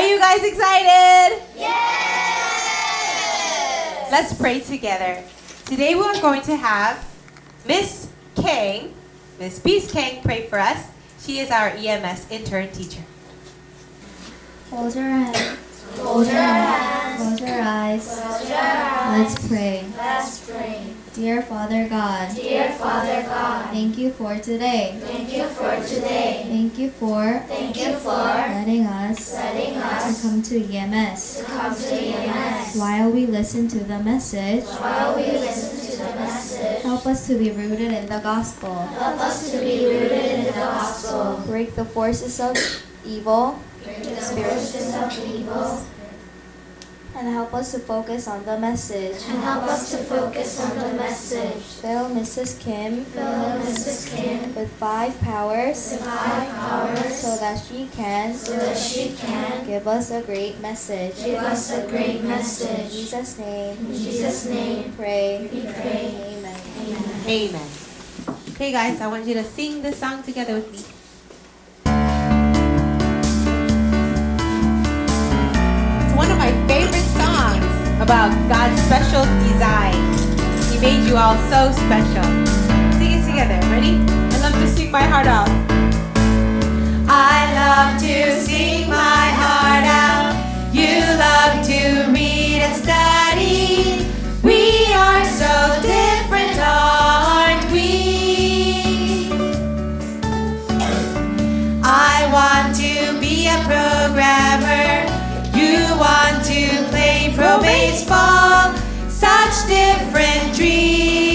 Are you guys excited? Yes! Let's pray together. Today we're going to have Miss Kang, Miss Peace Kang, pray for us. She is our EMS intern teacher. Hold your head. Hold your hands. Close your eyes. Close your eyes. Let's pray. Let's pray. Dear Father God, Dear Father God, thank you for today. thank you for today. Thank you for Thank you for letting us letting to us come to EMS. come to EMS. While we listen to the message, While we listen to the message, help us to be rooted in the gospel. help us to be rooted in the gospel. Break the forces of evil Break the forces of evil and help us to focus on the message. and help us to focus on the message. Fill Mrs. Kim Fill Mrs. Kim with five powers with five powers so that she can so that she can give us a great message. give us a great In message. Jesus' name, In Jesus' name, pray. we pray. Amen. Amen. Amen. Okay, guys, I want you to sing this song together with me. About God's special design. He made you all so special. Sing it together. Ready? I love to sing my heart out. I love to sing my heart out. You love to read and study. We are so different, aren't we? I want to be a programmer. You want to play pro baseball. Such different dreams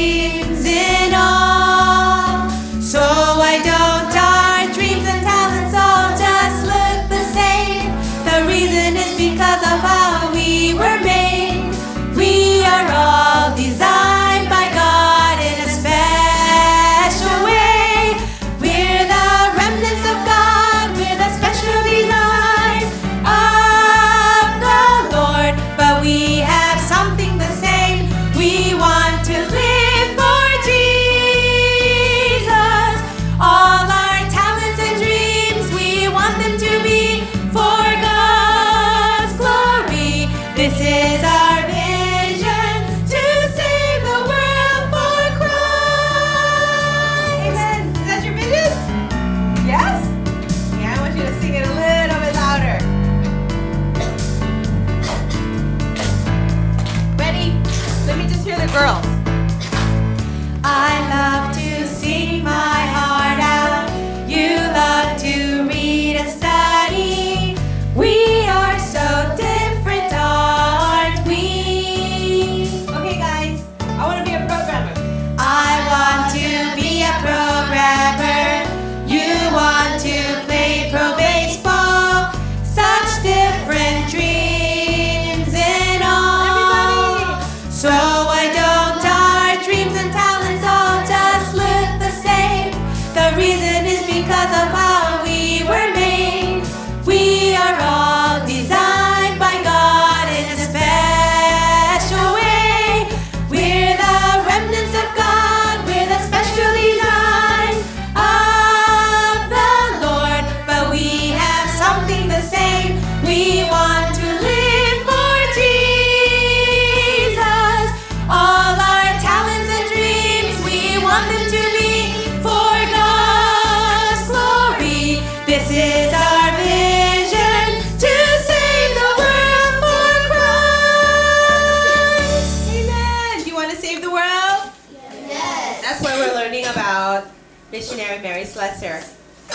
Slessor.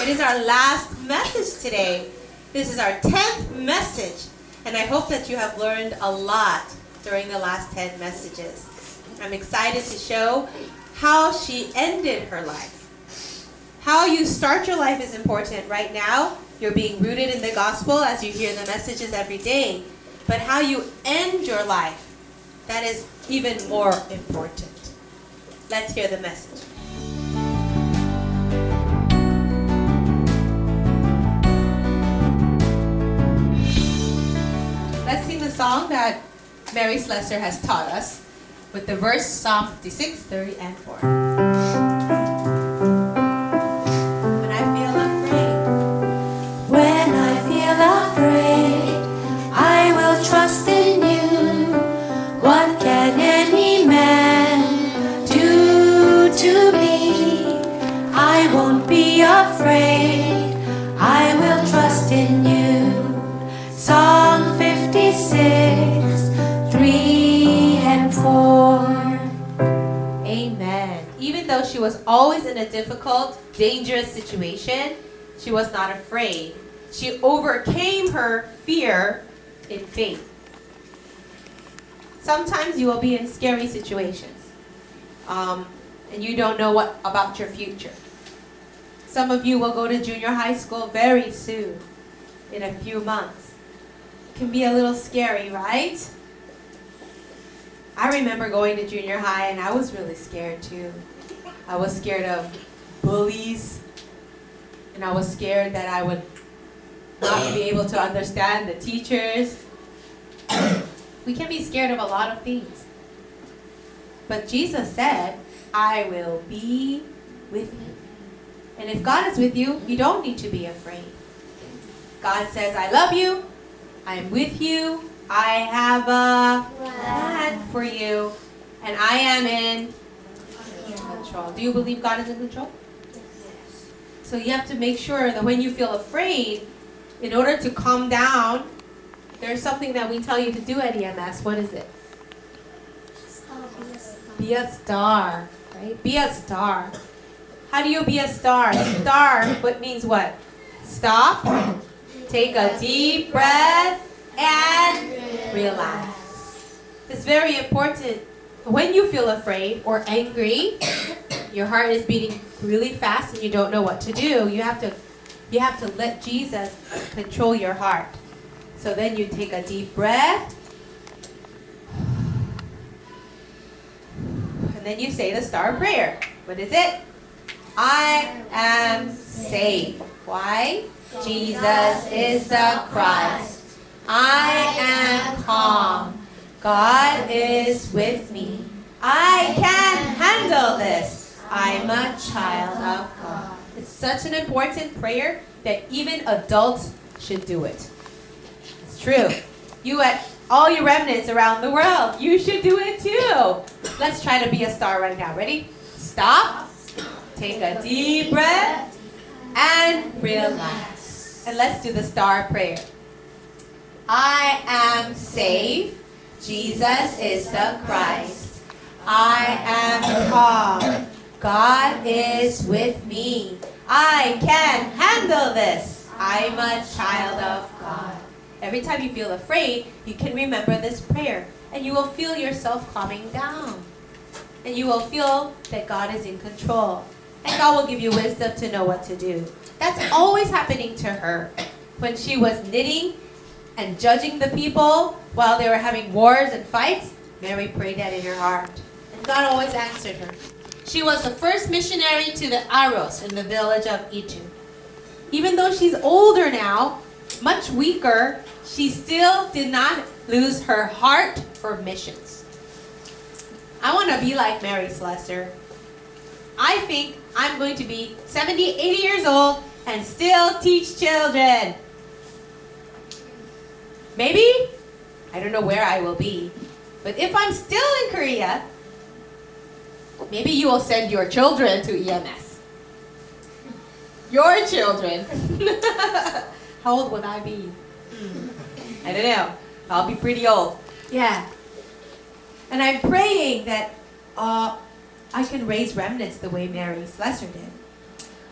It is our last message today. This is our 10th message, and I hope that you have learned a lot during the last 10 messages. I'm excited to show how she ended her life. How you start your life is important. Right now, you're being rooted in the gospel as you hear the messages every day. But how you end your life, that is even more important. Let's hear the message. Song that Mary Slessor has taught us with the verse Psalm 56, 30, and 4. When she was always in a difficult, dangerous situation, she was not afraid. She overcame her fear in faith. Sometimes you will be in scary situations, um, and you don't know what about your future. Some of you will go to junior high school very soon, in a few months. It can be a little scary, right? I remember going to junior high and I was really scared too. I was scared of bullies and I was scared that I would not be able to understand the teachers. we can be scared of a lot of things. But Jesus said, I will be with you. And if God is with you, you don't need to be afraid. God says, I love you. I'm with you. I have a plan for you. And I am in control. Do you believe God is in control? Yes. So you have to make sure that when you feel afraid, in order to calm down, there's something that we tell you to do at EMS. What is it? Be a star, right? Be a star. How do you be a star? Star, what means what? Stop, take a deep breath, and relax. It's very important. When you feel afraid or angry, your heart is beating really fast and you don't know what to do. You have to you have to let Jesus control your heart. So then you take a deep breath. And then you say the star prayer. What is it? I am safe. Why? Jesus is the Christ. I am calm. God is with me. I can handle this. I'm a child of God. It's such an important prayer that even adults should do it. It's true. You at all your remnants around the world, you should do it too. Let's try to be a star right now. Ready? Stop. Take a deep breath and relax. And let's do the star prayer. I am safe. Jesus is the Christ. I am calm. God is with me. I can handle this. I'm a child of God. Every time you feel afraid, you can remember this prayer and you will feel yourself calming down. And you will feel that God is in control. And God will give you wisdom to know what to do. That's always happening to her. When she was knitting and judging the people while they were having wars and fights, Mary prayed that in her heart. And God always answered her. She was the first missionary to the Aros in the village of Egypt. Even though she's older now, much weaker, she still did not lose her heart for missions. I want to be like Mary Slessor. I think I'm going to be 70, 80 years old and still teach children. Maybe? I don't know where I will be. But if I'm still in Korea, maybe you will send your children to EMS. Your children. How old would I be? Hmm. I don't know. I'll be pretty old. Yeah. And I'm praying that uh, I can raise remnants the way Mary Slessor did.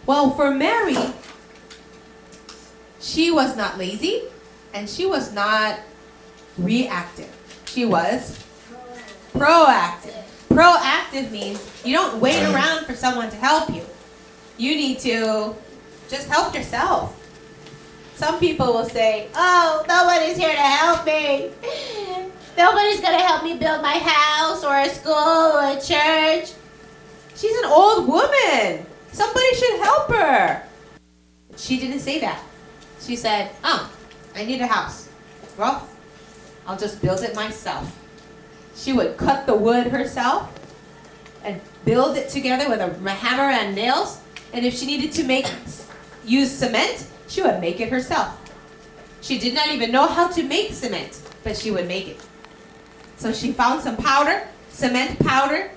Well, for Mary, she was not lazy and she was not reactive. She was proactive. Proactive means you don't wait around for someone to help you. You need to just help yourself. Some people will say, Oh, nobody's here to help me. Nobody's gonna help me build my house or a school or a church. She's an old woman. Somebody should help her. She didn't say that. She said, Oh, I need a house. Well, I'll just build it myself. She would cut the wood herself and build it together with a hammer and nails. And if she needed to make use cement, she would make it herself. She did not even know how to make cement, but she would make it. So she found some powder, cement powder,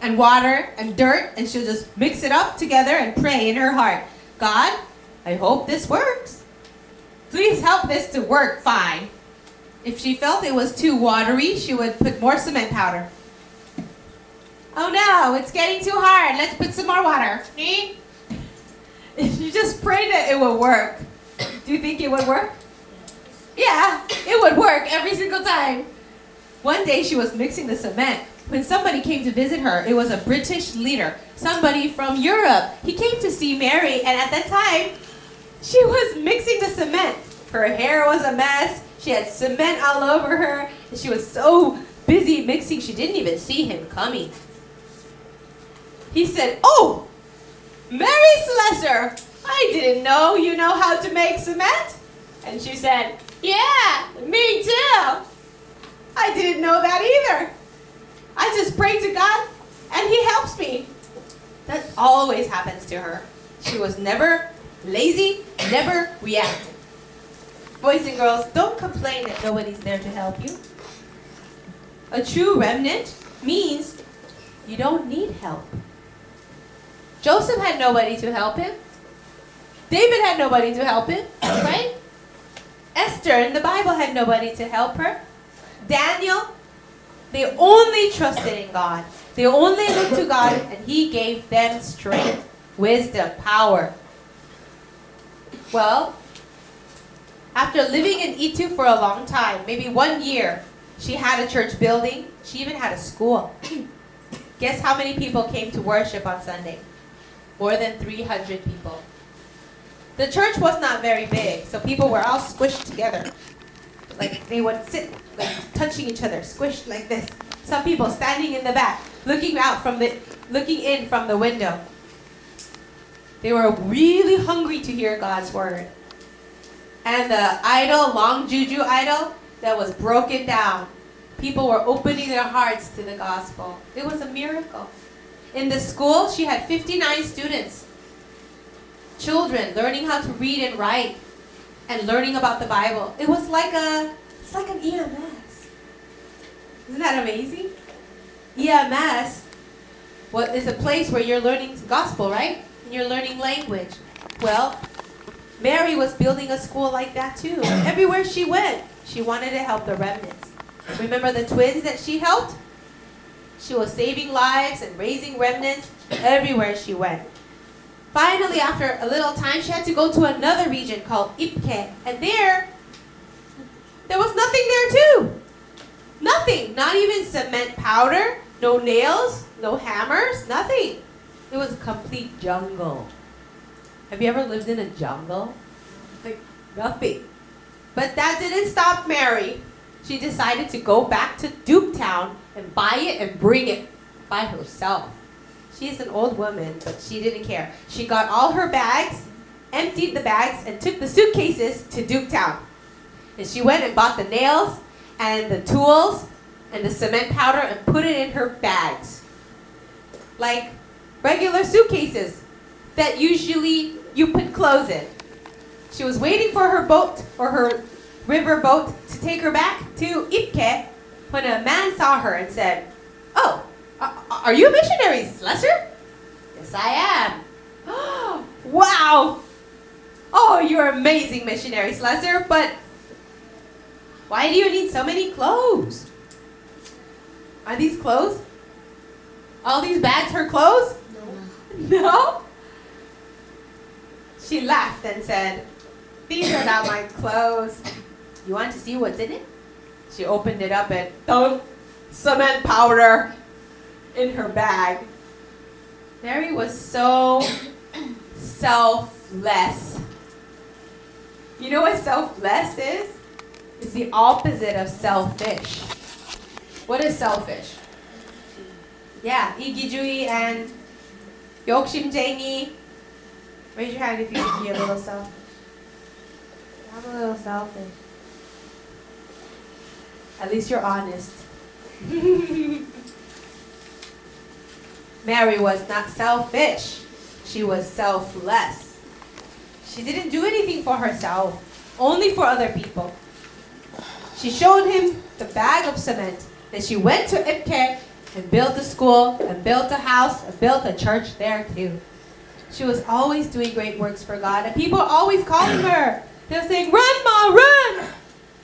and water and dirt, and she'll just mix it up together and pray in her heart God, I hope this works. Please help this to work fine. If she felt it was too watery, she would put more cement powder. Oh no, it's getting too hard. Let's put some more water. She just prayed that it would work. Do you think it would work? Yeah, it would work every single time. One day she was mixing the cement. When somebody came to visit her, it was a British leader, somebody from Europe. He came to see Mary, and at that time, she was mixing the cement. Her hair was a mess. She had cement all over her. And she was so busy mixing, she didn't even see him coming. He said, Oh, Mary Slessor, I didn't know you know how to make cement. And she said, Yeah, me too. I didn't know that either. I just pray to God and He helps me. That always happens to her. She was never lazy, never reactive. Boys and girls, don't complain that nobody's there to help you. A true remnant means you don't need help. Joseph had nobody to help him. David had nobody to help him, right? Esther in the Bible had nobody to help her. Daniel, they only trusted in God. They only looked to God, and He gave them strength, wisdom, power. Well, after living in Itu for a long time, maybe one year, she had a church building. She even had a school. Guess how many people came to worship on Sunday? More than 300 people. The church was not very big, so people were all squished together. Like they would sit, like touching each other, squished like this. Some people standing in the back, looking out from the, looking in from the window. They were really hungry to hear God's word. And the idol, long juju idol, that was broken down. People were opening their hearts to the gospel. It was a miracle. In the school, she had 59 students. Children learning how to read and write and learning about the Bible. It was like a it's like an EMS. Isn't that amazing? EMS what is a place where you're learning gospel, right? And you're learning language. Well, Mary was building a school like that too. Everywhere she went, she wanted to help the remnants. Remember the twins that she helped? She was saving lives and raising remnants everywhere she went. Finally, after a little time, she had to go to another region called Ikpe. And there, there was nothing there too. Nothing. Not even cement powder, no nails, no hammers, nothing. It was a complete jungle. Have you ever lived in a jungle? Like, nothing. But that didn't stop Mary. She decided to go back to Duketown and buy it and bring it by herself. She's an old woman, but she didn't care. She got all her bags, emptied the bags, and took the suitcases to Duketown. And she went and bought the nails and the tools and the cement powder and put it in her bags. Like regular suitcases that usually you put clothes in. She was waiting for her boat or her river boat to take her back to Ikpe when a man saw her and said, Oh, are you a missionary, Slessor? Yes, I am. wow! Oh, you're amazing, missionary Slessor, but why do you need so many clothes? Are these clothes? All these bags her clothes? No. No? She laughed and said, These are not my clothes. You want to see what's in it? She opened it up and, thump, cement powder in her bag. Mary was so selfless. You know what selfless is? It's the opposite of selfish. What is selfish? Yeah, 이기주의 and 욕심쟁이. Raise your hand if you can be a little selfish. I'm a little selfish. At least you're honest. Mary was not selfish. She was selfless. She didn't do anything for herself, only for other people. She showed him the bag of cement. Then she went to Ikpe and built a school and built a house and built a church there too. She was always doing great works for God, and people are always calling her. They were saying, Run, Ma, run!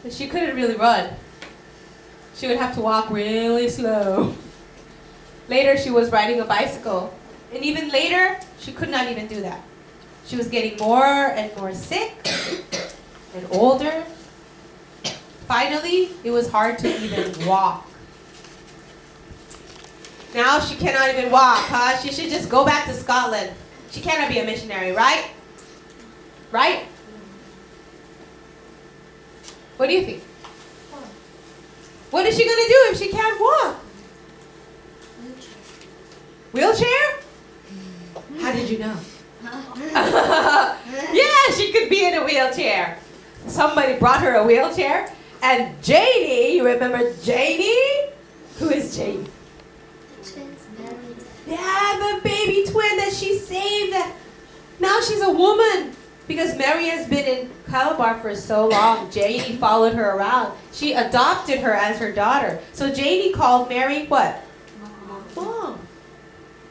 But she couldn't really run. She would have to walk really slow. Later, she was riding a bicycle. And even later, she could not even do that. She was getting more and more sick and older. Finally, it was hard to even walk. Now she cannot even walk, huh? She should just go back to Scotland. She cannot be a missionary, right? Right? What do you think? What is she going to do if she can't walk? Wheelchair? How did you know? yeah, she could be in a wheelchair. Somebody brought her a wheelchair. And Janie, you remember Janie? Who is Janie? Yeah, the baby twin that she saved. Now she's a woman. Because Mary has been in Calabar for so long, Janie followed her around. She adopted her as her daughter. So Janie called Mary what? Mom.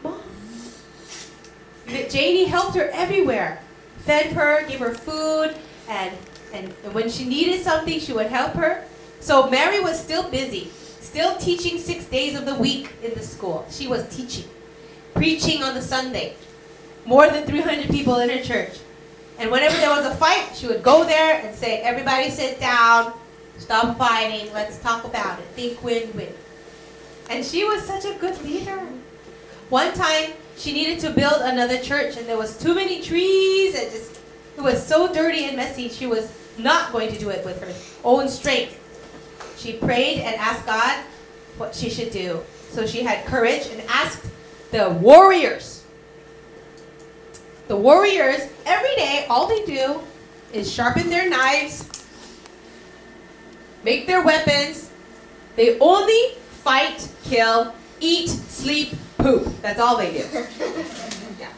Mom. But Janie helped her everywhere. Fed her, gave her food, and, and when she needed something, she would help her. So Mary was still busy, still teaching six days of the week in the school. She was teaching, preaching on the Sunday. More than 300 people in her church. And whenever there was a fight, she would go there and say, Everybody sit down, stop fighting, let's talk about it. Think win win. And she was such a good leader. One time, she needed to build another church, and there was too many trees, and just it was so dirty and messy. She was not going to do it with her own strength. She prayed and asked God what she should do. So she had courage and asked the warriors. The warriors, every day, all they do is sharpen their knives, make their weapons. They only fight, kill, eat, sleep, poop. That's all they do. Yeah.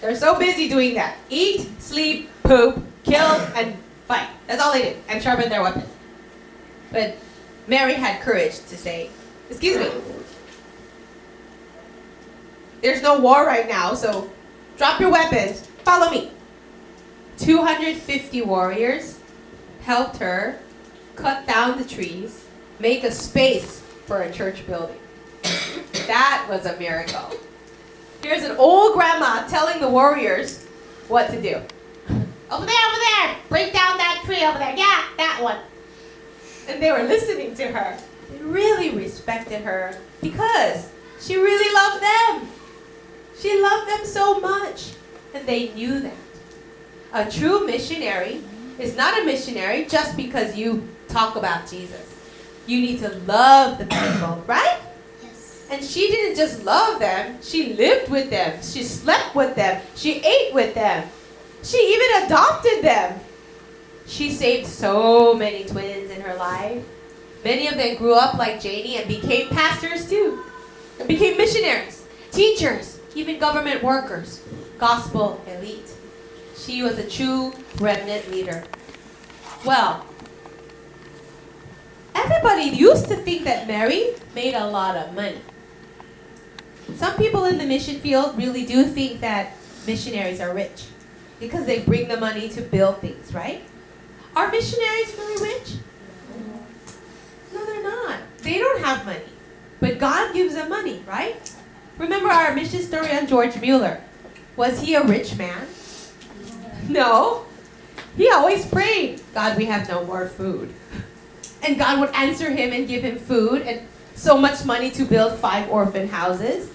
They're so busy doing that. Eat, sleep, poop, kill, and fight. That's all they do. And sharpen their weapons. But Mary had courage to say, Excuse me. There's no war right now, so drop your weapons. Follow me. 250 warriors helped her cut down the trees, make a space for a church building. that was a miracle. Here's an old grandma telling the warriors what to do. Over there, over there, break down that tree over there. Yeah, that one. And they were listening to her. They really respected her because she really loved them. She loved them so much, and they knew that. A true missionary is not a missionary just because you talk about Jesus. You need to love the people, right? Yes. And she didn't just love them, she lived with them. She slept with them. She ate with them. She even adopted them. She saved so many twins in her life. Many of them grew up like Janie and became pastors too. And became missionaries, teachers, even government workers, gospel elite. She was a true remnant leader. Well, everybody used to think that Mary made a lot of money. Some people in the mission field really do think that missionaries are rich because they bring the money to build things, right? Are missionaries really rich? No, they're not. They don't have money. But God gives them money, right? Remember our mission story on George Mueller. Was he a rich man? No. He always prayed, God, we have no more food. And God would answer him and give him food and so much money to build five orphan houses.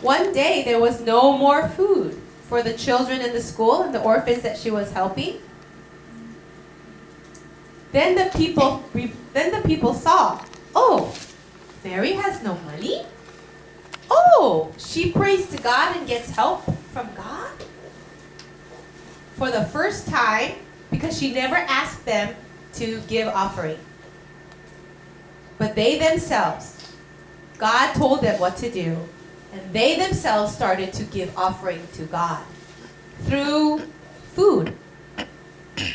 One day there was no more food for the children in the school and the orphans that she was helping. Then the people then the people saw Oh, Mary has no money? Oh, she prays to God and gets help from God? For the first time, because she never asked them to give offering. But they themselves, God told them what to do, and they themselves started to give offering to God through food.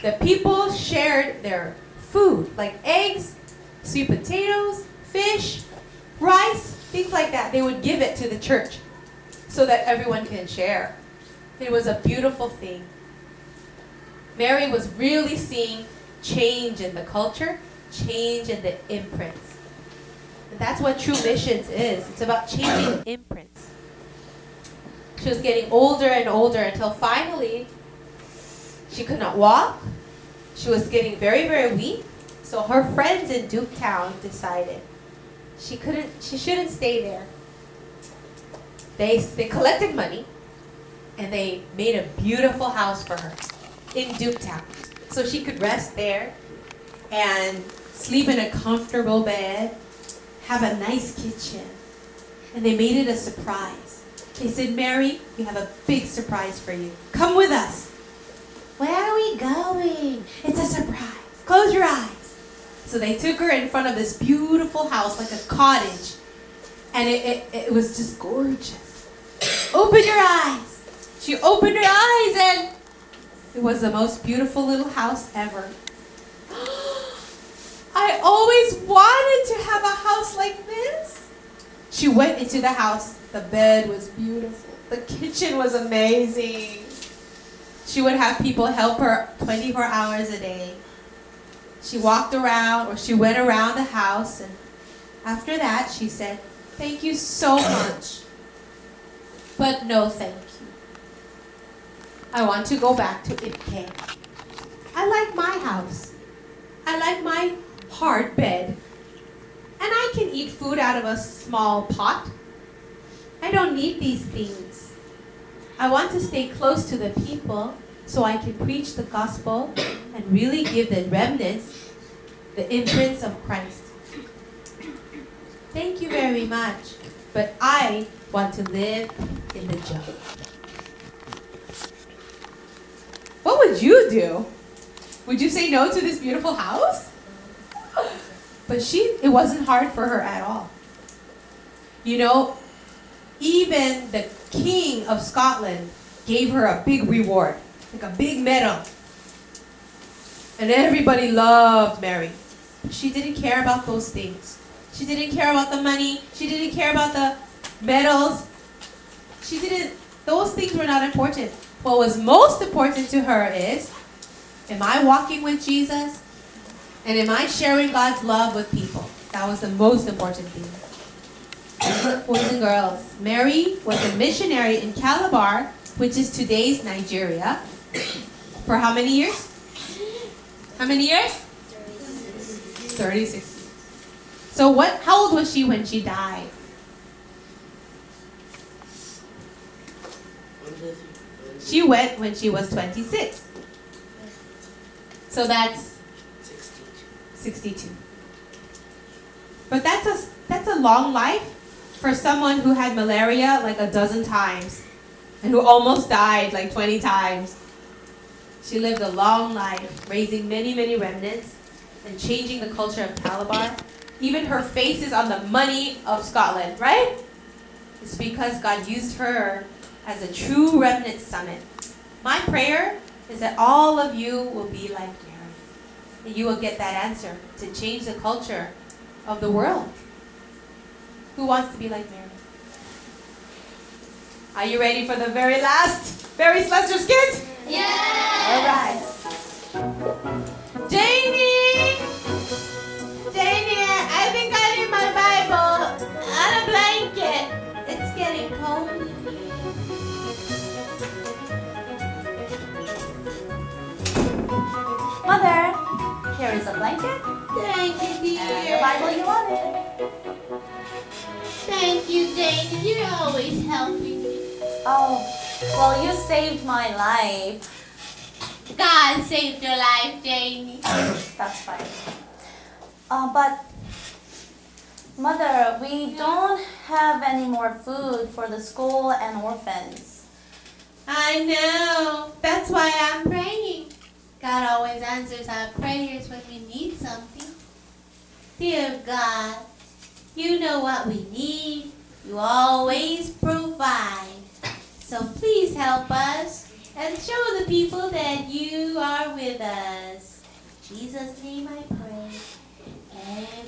The people shared their food, like eggs, sweet potatoes, fish, rice, things like that. They would give it to the church so that everyone can share. It was a beautiful thing. Mary was really seeing change in the culture, change in the imprints. And that's what true missions is. It's about changing imprints. She was getting older and older until finally she could not walk. She was getting very, very weak. So her friends in Duketown decided she couldn't she shouldn't stay there. They they collected money and they made a beautiful house for her in Duketown. So she could rest there and sleep in a comfortable bed, have a nice kitchen. And they made it a surprise. They said, Mary, we have a big surprise for you. Come with us. Where are we going? It's a surprise. Close your eyes. So they took her in front of this beautiful house, like a cottage. And it, it, it was just gorgeous. Open your eyes. She opened her eyes and it was the most beautiful little house ever. I always wanted to have a house like this. She went into the house. The bed was beautiful. The kitchen was amazing. She would have people help her 24 hours a day. She walked around or she went around the house and after that she said, Thank you so much. But no thank you. I want to go back to Ikpe. I like my house. I like my hard bed. And I can eat food out of a small pot. I don't need these things. I want to stay close to the people so I can preach the gospel and really give the remnants the imprints of Christ. Thank you very much, but I want to live in the jungle. What would you do? Would you say no to this beautiful house? But she, it wasn't hard for her at all. You know, even the king of Scotland gave her a big reward, like a big medal. And everybody loved Mary. She didn't care about those things. She didn't care about the money. She didn't care about the medals. She didn't, those things were not important. What was most important to her is, am I walking with Jesus? And am I sharing God's love with people? That was the most important thing. Boys and girls, Mary was a missionary in Calabar, which is today's Nigeria, for how many years? How many years? 36 years. So what how old was she when she died? She went when she was 26. So that's 62. But that's a that's a long life for someone who had malaria like a dozen times and who almost died like 20 times. She lived a long life, raising many, many remnants and changing the culture of Calabar. Even her face is on the money of Scotland, right? It's because God used her as a true remnant summit. My prayer is that all of you will be like Mary. And you will get that answer to change the culture of the world. Who wants to be like Mary? Are you ready for the very last Mary Slessor skit? Yeah. All right. Janie! Janie, I think I need my Bible and a blanket. It's getting cold. Mother, here is a blanket Thank you, and the. Bible you wanted. Thank you, Janie. You're always helping me. Oh, well, you saved my life. God saved your life, Jamie. That's fine. Uh, but Mother, we don't have any more food for the school and orphans. I know. That's why I'm praying. God always answers our prayers when we need something. Dear God, you know what we need. You always provide. So please help us and show the people that you are with us. In Jesus' name I pray.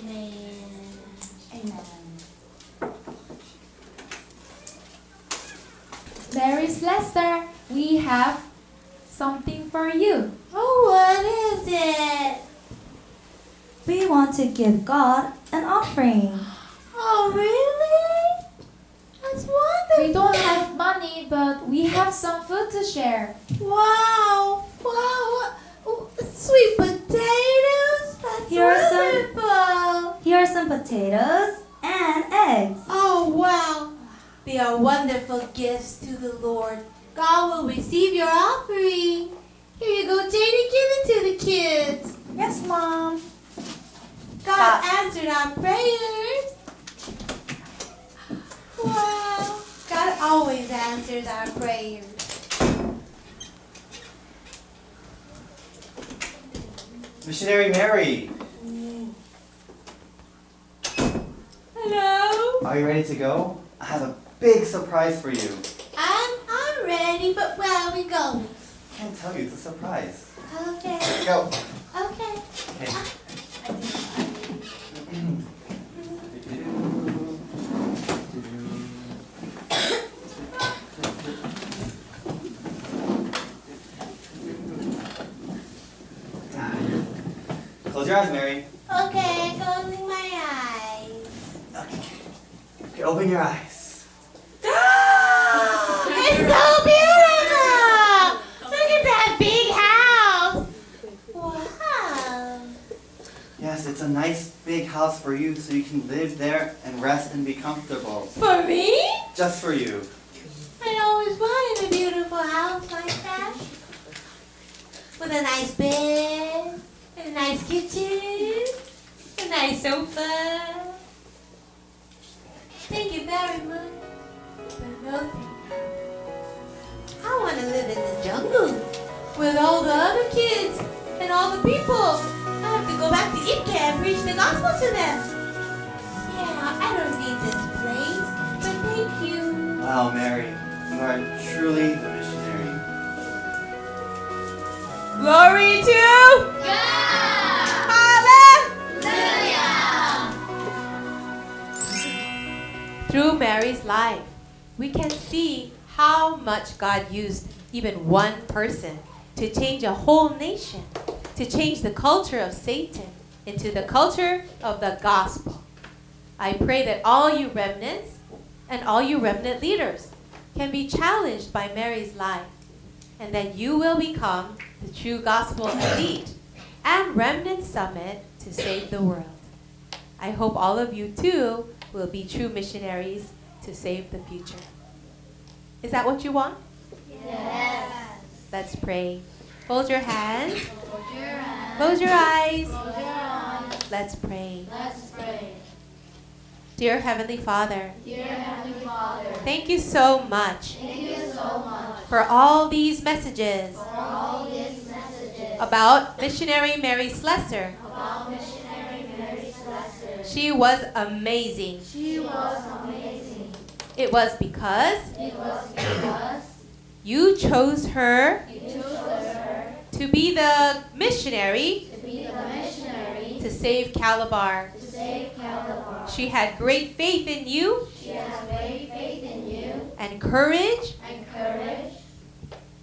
Amen. Amen. Mary Slessor, we have something for you. Oh, what is it? We want to give God an offering. Oh, really? That's wonderful. We don't have money, but we have some food to share. Wow! Wow! Sweet potatoes? That's Here are some- wonderful! Here are some potatoes and eggs. Oh, wow! They are wonderful gifts to the Lord. God will receive your offering. Here you go, Janie. Give it to the kids. Yes, Mom. God God. answered our prayers. Wow! God always answers our prayers. Missionary Mary, Hello? are you ready to go? I have a big surprise for you. I'm, I'm ready, but where are we going? I can't tell you, it's a surprise. Okay. Go. Okay. Okay. Uh, Close your eyes, Mary. Okay, closing my eyes. Okay. Okay, open your eyes. it's so beautiful! Look at that big house! Wow! Yes, it's a nice big house for you so you can live there and rest and be comfortable. For me? Just for you. I always wanted a beautiful house like that. With a nice bed, and a nice kitchen, a nice sofa. Thank you very much. But no thank you. I want to live in the jungle with all the other kids and all the people. I have to go back to Ikpe and preach the gospel to them. Yeah, I don't need this place, but thank you. Wow, Mary, you are truly the missionary. Glory to Through Mary's life, we can see how much God used even one person to change a whole nation, to change the culture of Satan into the culture of the gospel. I pray that all you remnants and all you remnant leaders can be challenged by Mary's life and that you will become the true gospel elite and remnant summit to save the world. I hope all of you too will be true missionaries to save the future. Is that what you want? Yes. Let's pray. Hold your hands. Fold your, hands. Close your eyes. Close your eyes. Let's pray. Let's pray. Dear Heavenly Father, Dear Heavenly Father, thank you so much thank you so much for all these messages for all these messages about missionary Mary Slessor. about missionary Mary Slessor. She was amazing. She was amazing. It was because It was because you chose her you chose her to be the missionary to be the missionary to save Calabar. to save Calabar. She had great faith in you She has great faith in you and courage and courage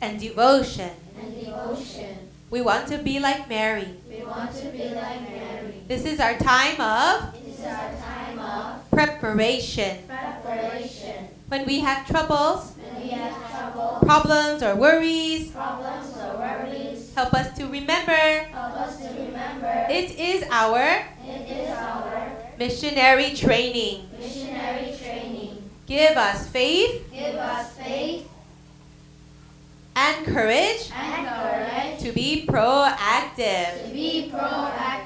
and devotion. and devotion. We want to be like Mary. We want to be like Mary. This is our time of This is our time of preparation. preparation. When we have troubles, When we have trouble, problems, or worries, problems, or worries, help us to remember help us to remember it is our it is our missionary training. missionary training. Give us faith Give us faith and courage and courage to be proactive, to be proactive,